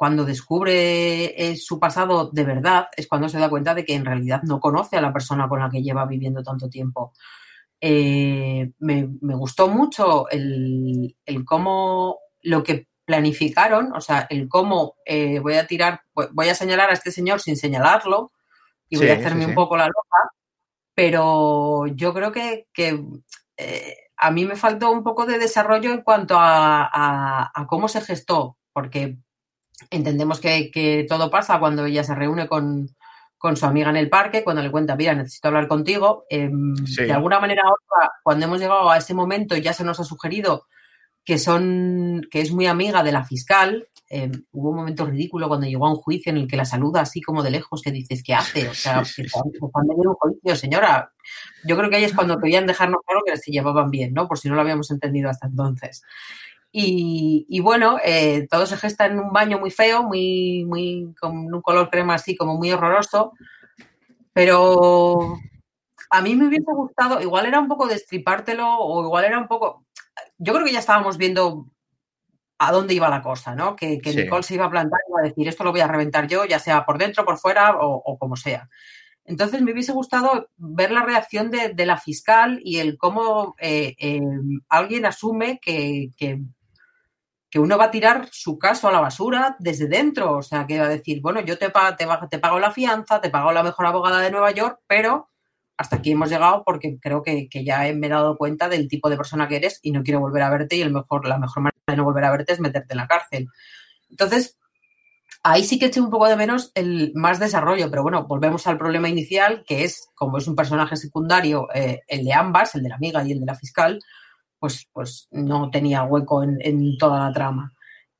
cuando descubre su pasado de verdad, es cuando se da cuenta de que en realidad no conoce a la persona con la que lleva viviendo tanto tiempo. me, gustó mucho el, el, cómo lo que planificaron, o sea, el cómo voy a tirar, voy a señalar a este señor sin señalarlo y voy a hacerme un poco la loca, pero yo creo que, eh, a mí me faltó un poco de desarrollo en cuanto a, cómo se gestó, porque entendemos que, todo pasa cuando ella se reúne con, su amiga en el parque, cuando le cuenta, mira, necesito hablar contigo. Em, de alguna manera otra, cuando hemos llegado a ese momento, ya se nos ha sugerido que son, que es muy amiga de la fiscal. Eh, hubo un momento ridículo cuando llegó a un juicio en el que la saluda así como de lejos, que dices, ¿qué hace? O sea, que un juicio, señora. Yo creo que ahí es cuando querían dejarnos claro que se llevaban bien, ¿no? Por si no lo habíamos entendido hasta entonces. Y, bueno, eh, todo se gesta en un baño muy feo, muy, muy, con un color crema así como muy horroroso. Pero a mí me hubiese gustado, igual era un poco destripártelo o igual era un poco, yo creo que ya estábamos viendo a dónde iba la cosa, ¿no? Que, Nicole se iba a plantar y iba a decir, esto lo voy a reventar yo, ya sea por dentro, por fuera o, como sea. Entonces me hubiese gustado ver la reacción de, la fiscal y el cómo eh, eh, alguien asume que, que, uno va a tirar su caso a la basura desde dentro. O sea, que va a decir, bueno, yo te pago la fianza, te pago la mejor abogada de Nueva York, pero hasta aquí hemos llegado porque creo que, ya me he dado cuenta del tipo de persona que eres y no quiero volver a verte y el mejor, la mejor manera de no volver a verte es meterte en la cárcel. Entonces, ahí sí que eché un poco de menos el más desarrollo, pero bueno, volvemos al problema inicial, que es, como es un personaje secundario, eh, el de ambas, el de la amiga y el de la fiscal, pues, pues no tenía hueco en, toda la trama.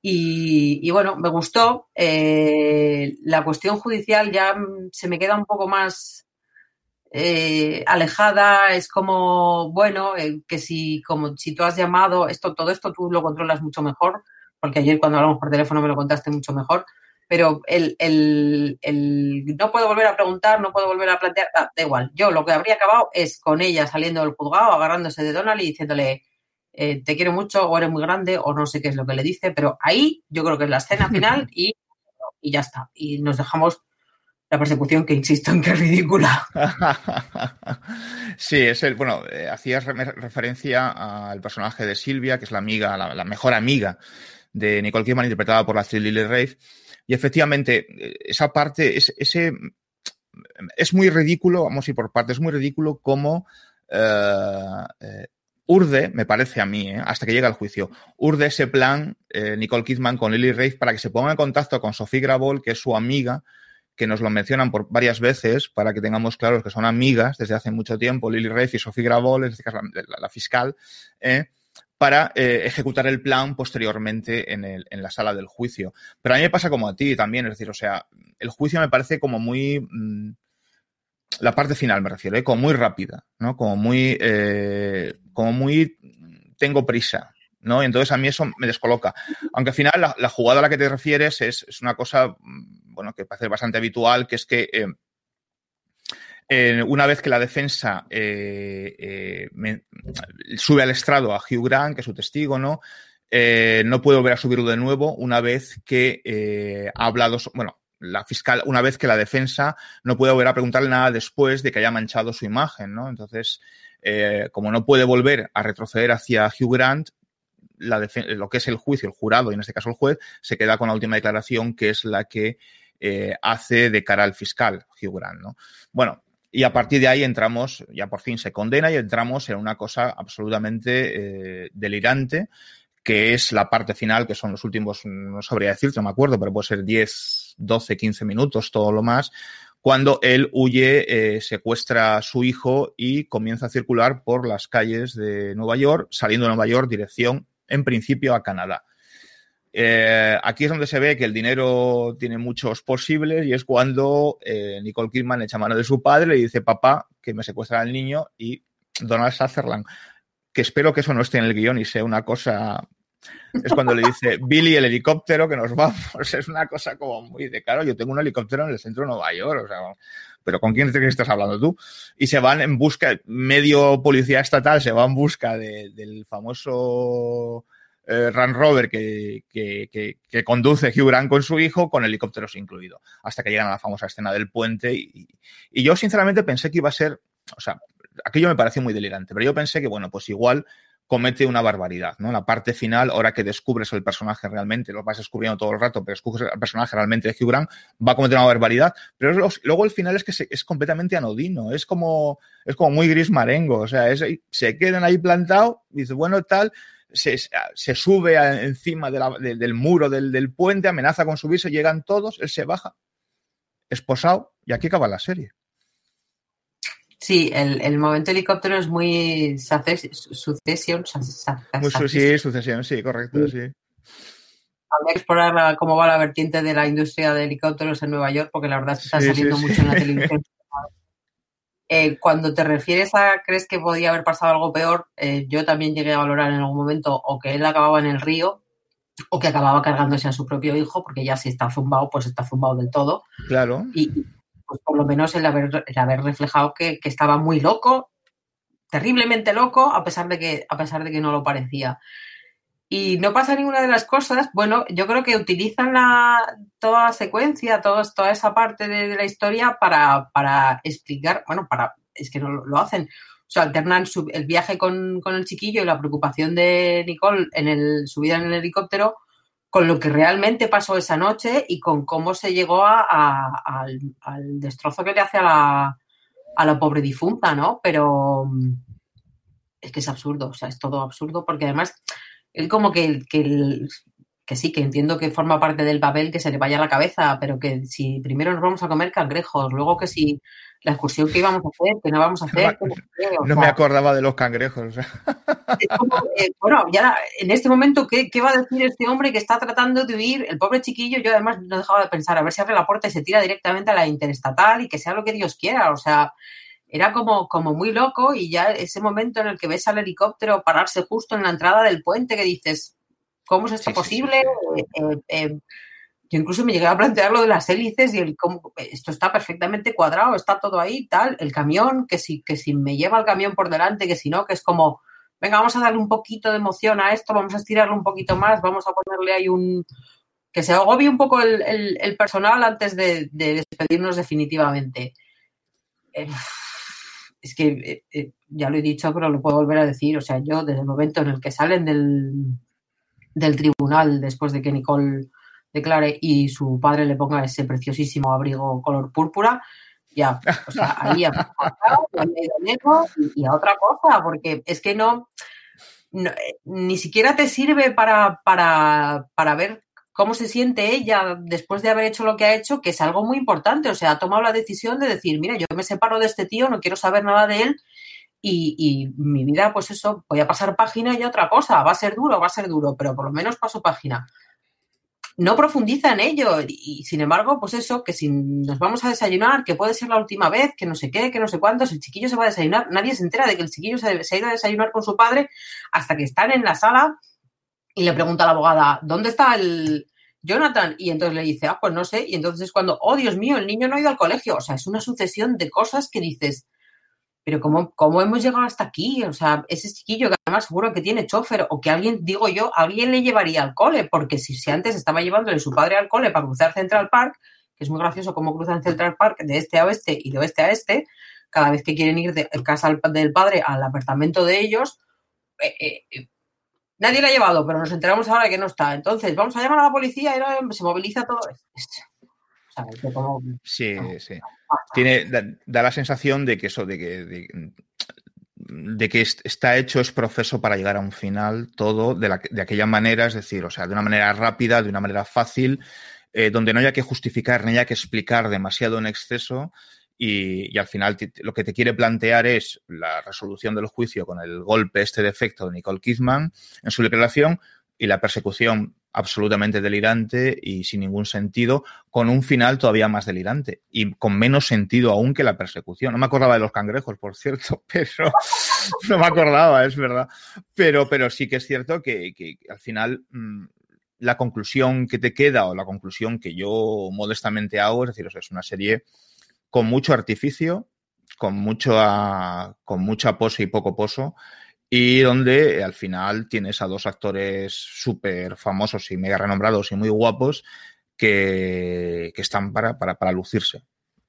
Y, bueno, me gustó. Eh, la cuestión judicial ya se me queda un poco más eh, alejada, es como, bueno, eh, que si, como si tú has llamado, esto, todo esto tú lo controlas mucho mejor, porque ayer cuando hablamos por teléfono me lo contaste mucho mejor, pero el, el, el no puedo volver a preguntar, no puedo volver a plantear, ah, da igual, yo lo que habría acabado es con ella saliendo del juzgado, agarrándose de Donald y diciéndole, eh, te quiero mucho, o eres muy grande, o no sé qué es lo que le dice, pero ahí yo creo que es la escena final y, y ya está. Y nos dejamos la persecución que insisto en que es ridícula.
sí, es el, bueno, eh, hacías referencia al personaje de Silvia, que es la amiga, la, mejor amiga de Nicole Kidman, interpretada por la actriz Lily Rafe. Y efectivamente, eh, esa parte, es, ese, es muy ridículo, vamos a ir por partes, es muy ridículo cómo eh, urde, me parece a mí, hasta que llega el juicio, urde ese plan Nicole Kidman con Lily Rafe para que se ponga en contacto con Sophie Grabol, que es su amiga, que nos lo mencionan por varias veces para que tengamos claros que son amigas desde hace mucho tiempo, Lily Reif y Sofía Gravol, en este caso la, fiscal, eh, para eh, ejecutar el plan posteriormente en, la sala del juicio. Pero a mí me pasa como a ti también, es decir, o sea, el juicio me parece como muy... Mm, la parte final me refiero, ¿eh? como muy rápida, ¿no? Como muy... como muy... Tengo prisa, ¿no? Entonces a mí eso me descoloca. Aunque al final la, jugada a la que te refieres es, es, una cosa mm, bueno, que parece bastante habitual, que es que eh, una vez que la defensa eh, eh, sube al estrado a Hugh Grant, que es su testigo, ¿no? no puede volver a subirlo de nuevo una vez que ha hablado, bueno, la fiscal, una vez que la defensa no puede volver a preguntarle nada después de que haya manchado su imagen, ¿no? Entonces, como no puede volver a retroceder hacia Hugh Grant, lo que es el juicio, el jurado, y en este caso el juez, se queda con la última declaración, que es la que eh, hace de cara al fiscal, Hugh Grant, ¿no? Bueno, y a partir de ahí entramos, ya por fin se condena y entramos en una cosa absolutamente eh, delirante, que es la parte final, que son los últimos, no sabría decirte, no me acuerdo, pero puede ser 10, 12, 15 minutos, todo lo más, cuando él huye, eh, secuestra a su hijo y comienza a circular por las calles de Nueva York, saliendo de Nueva York, dirección, en principio, a Canadá. Eh, aquí es donde se ve que el dinero tiene muchos posibles y es cuando eh, Nicole Kidman echa mano de su padre y dice, papá, que me secuestra al niño y Donald Sutherland, que espero que eso no esté en el guion y sea una cosa... Es cuando le dice, Billy, el helicóptero, que nos vamos. Es una cosa como muy de claro. Yo tengo un helicóptero en el centro de Nueva York, o sea, pero ¿con quién que estás hablando tú? Y se van en busca, medio policía estatal se va en busca del famoso eh, Run Rover que, que, conduce Hugh Grant con su hijo, con helicópteros incluido, hasta que llegan a la famosa escena del puente. Y, y yo, sinceramente, pensé que iba a ser, o sea, aquello me pareció muy delirante, pero yo pensé que, bueno, pues igual comete una barbaridad, ¿no? La parte final, ahora que descubres el personaje realmente, lo vas descubriendo todo el rato, pero descubres el personaje realmente de Hugh Grant, va a cometer una barbaridad, pero luego el final es que es completamente anodino, es como, es como muy gris marengo, o sea, se quedan ahí plantados, dice, bueno, tal, se, sube encima del muro del, del puente, amenaza con subirse, llegan todos, él se baja, esposado, y aquí acaba la serie.
Sí, el, el momento helicóptero es muy sucesión.
sí, sucesión, sí, correcto, sí.
Habría que explorar cómo va la vertiente de la industria de helicópteros en Nueva York, porque la verdad está saliendo mucho en la televisión. Eh, cuando te refieres a crees que podía haber pasado algo peor, eh, yo también llegué a valorar en algún momento o que él acababa en el río o que acababa cargándose a su propio hijo, porque ya si está zumbado, pues está zumbado del todo.
Claro.
Y, pues por lo menos el haber, haber reflejado que, estaba muy loco, terriblemente loco, a pesar de que, a pesar de que no lo parecía. Y no pasa ninguna de las cosas. Bueno, yo creo que utilizan la, toda la secuencia, toda esa parte de, la historia para, para, explicar, bueno, para, es que no lo, hacen. O sea, alternan el viaje con, con, el chiquillo y la preocupación de Nicole en el, su vida en el helicóptero con lo que realmente pasó esa noche y con cómo se llegó al, destrozo que le hace a la, a la pobre difunta, ¿no? Pero mm, es que es absurdo, o sea, es todo absurdo porque además él como que, que, que sí, que entiendo que forma parte del papel que se le vaya a la cabeza, pero que si primero nos vamos a comer cangrejos, luego que si la excursión que íbamos a hacer, que no vamos a hacer.
No, me acordaba de los cangrejos.
Eh, bueno, ya en este momento, ¿qué, va a decir este hombre que está tratando de huir? El pobre chiquillo, yo además no dejaba de pensar, a ver si abre la puerta y se tira directamente a la interestatal y que sea lo que Dios quiera. O sea, era como, como muy loco y ya ese momento en el que ves al helicóptero pararse justo en la entrada del puente que dices, ¿cómo es esto posible? Eh, eh, yo incluso me llegué a plantear lo de las hélices y el cómo esto está perfectamente cuadrado, está todo ahí, tal, el camión, que si, que si me lleva el camión por delante, que si no, que es como, venga, vamos a darle un poquito de emoción a esto, vamos a estirarlo un poquito más, vamos a ponerle ahí un que se agobie un poco el, personal antes de, despedirnos definitivamente. Eh, es que eh, eh, ya lo he dicho, pero lo puedo volver a decir. O sea, yo desde el momento en el que salen del, del tribunal después de que Nicole declare y su padre le ponga ese preciosísimo abrigo color púrpura, ya, o sea, ahí a, y, a otra cosa, porque es que no, eh, ni siquiera te sirve para, para, para ver cómo se siente ella después de haber hecho lo que ha hecho, que es algo muy importante. O sea, ha tomado la decisión de decir, mira, yo me separo de este tío, no quiero saber nada de él y, y, mi vida, pues eso, voy a pasar página y otra cosa. Va a ser duro, va a ser duro, pero por lo menos paso página no profundiza en ello. Y sin embargo, pues eso, que si nos vamos a desayunar, que puede ser la última vez, que no sé qué, que no sé cuántos, el chiquillo se va a desayunar, nadie se entera de que el chiquillo se, ha ido a desayunar con su padre hasta que están en la sala y le pregunta a la abogada, ¿dónde está el Jonathan? Y entonces le dice, ah, pues no sé. Y entonces es cuando, oh Dios mío, el niño no ha ido al colegio. O sea, es una sucesión de cosas que dices, pero ¿cómo, ¿cómo hemos llegado hasta aquí? O sea, ese chiquillo que además seguro que tiene chofer o que alguien, digo yo, alguien le llevaría al cole, porque si, si antes estaba llevándole su padre al cole para cruzar Central Park, que es muy gracioso cómo cruzan Central Park de este a oeste y de oeste a este, cada vez que quieren ir de casa del padre al apartamento de ellos, eh, eh, eh, nadie le ha llevado, pero nos enteramos ahora que no está. Entonces, vamos a llamar a la policía y se moviliza todo.
Sí, sí. Tiene, da, la sensación de que eso, de que, de, que está hecho, es proceso para llegar a un final, todo de, la, de aquella manera, es decir, o sea, de una manera rápida, de una manera fácil, eh, donde no haya que justificar ni haya que explicar demasiado en exceso. Y, y, al final lo que te quiere plantear es la resolución del juicio con el golpe, este defecto de Nicole Kidman en su declaración y la persecución absolutamente delirante y sin ningún sentido, con un final todavía más delirante y con menos sentido aún que la persecución. No me acordaba de los cangrejos, por cierto, pero no me acordaba, es verdad. Pero, pero sí que es cierto que, al final mmm, la conclusión que te queda o la conclusión que yo modestamente hago, es decir, es una serie con mucho artificio, con mucho, con mucha pose y poco pozo y donde eh, al final tienes a dos actores súper famosos y mega renombrados y muy guapos que, que están para, para, para lucirse.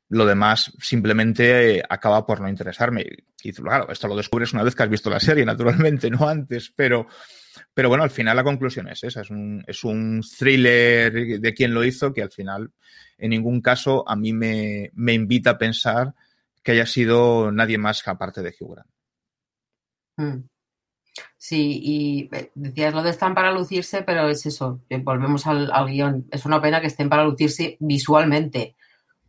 Lo demás simplemente eh, acaba por no interesarme. Y claro, esto lo descubres una vez que has visto la serie, naturalmente, no antes, pero, pero bueno, al final la conclusión es esa. Es un, es un thriller de quien lo hizo que al final, en ningún caso, a mí me, me invita a pensar que haya sido nadie más que aparte de Hugh Grant.
Mm. Sí, y eh, decías lo de están para lucirse, pero es eso, volvemos al, al guion. Es una pena que estén para lucirse visualmente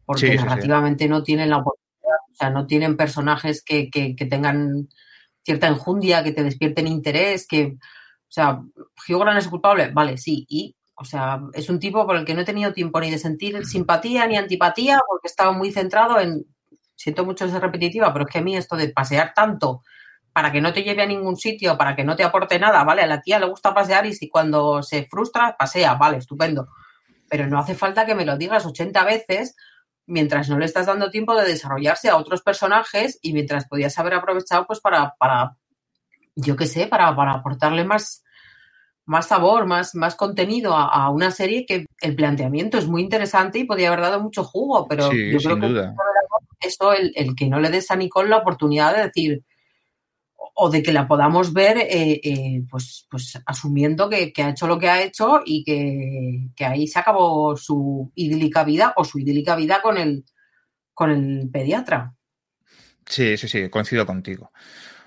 porque
Sí, sí, sí.
narrativamente no tienen la oportunidad, o sea, no tienen personajes que, que, que tengan cierta enjundia, que te despierten interés, que, o sea, Grant es culpable, vale, sí, y, o sea, es un tipo por el que no he tenido tiempo ni de sentir simpatía ni antipatía, porque estaba muy centrado en, siento mucho ser repetitiva, pero es que a mí esto de pasear tanto para que no te lleve a ningún sitio, para que no te aporte nada, vale, a la tía le gusta pasear y si cuando se frustra, pasea, vale, estupendo. Pero no hace falta que me lo digas 80 veces mientras no le estás dando tiempo de desarrollarse a otros personajes y mientras podías haber aprovechado pues para, para yo qué sé, para, para aportarle más, más sabor, más, más contenido a, a, una serie que el planteamiento es muy interesante y podía haber dado mucho jugo, pero
Sí,
yo creo que
duda.
eso, el, el que no le des a Nicole la oportunidad de decir o de que la podamos ver eh, eh, pues, pues asumiendo que, que ha hecho lo que ha hecho y que, que ahí se acabó su idílica vida o su idílica vida con el, con el pediatra.
Sí, sí, sí, coincido contigo.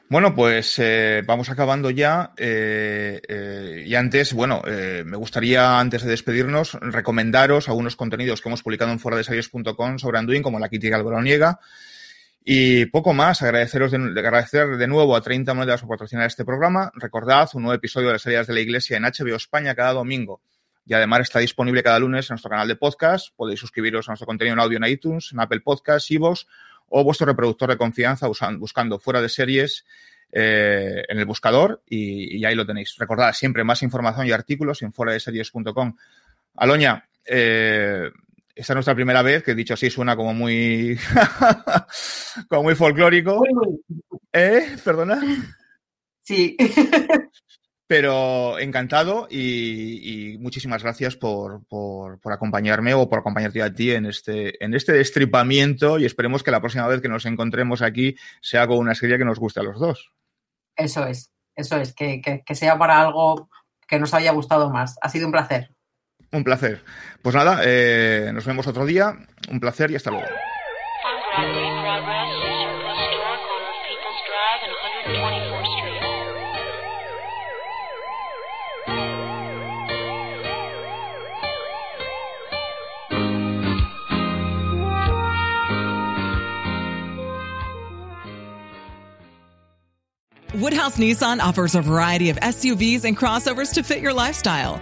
Bueno, pues eh, vamos acabando ya. y antes, bueno, me gustaría, antes de despedirnos, recomendaros algunos contenidos que hemos publicado en foradeseries.com sobre Anduin, como la crítica veroniega. Y poco más, agradeceros de, agradecer de nuevo a 30 monedas por patrocinar este programa. Recordad un nuevo episodio de las salidas de la iglesia en HBO España cada domingo. Y además está disponible cada lunes en nuestro canal de podcast. Podéis suscribiros a nuestro contenido en audio en iTunes, en Apple Podcasts, iVoox o vuestro reproductor de confianza buscando fuera de series eh, en el buscador y, y, ahí lo tenéis. Recordad siempre más información y artículos en fuera de series.com. Aloña, eh, esta es nuestra primera vez, que dicho así suena como muy como muy folclórico. ¿Eh? ¿Perdona?
Sí.
Pero encantado y, y muchísimas gracias por, por, por, acompañarme o por acompañarte a ti en este, en este destripamiento y esperemos que la próxima vez que nos encontremos aquí sea con una serie que nos guste a los dos.
Eso es, eso es, que, que, que sea para algo que nos haya gustado más. Ha sido un placer.
Un placer. Pues nada, eh, nos vemos otro día. Un placer y hasta luego.
Woodhouse Nissan offers a variety of SUVs and crossovers to fit your lifestyle.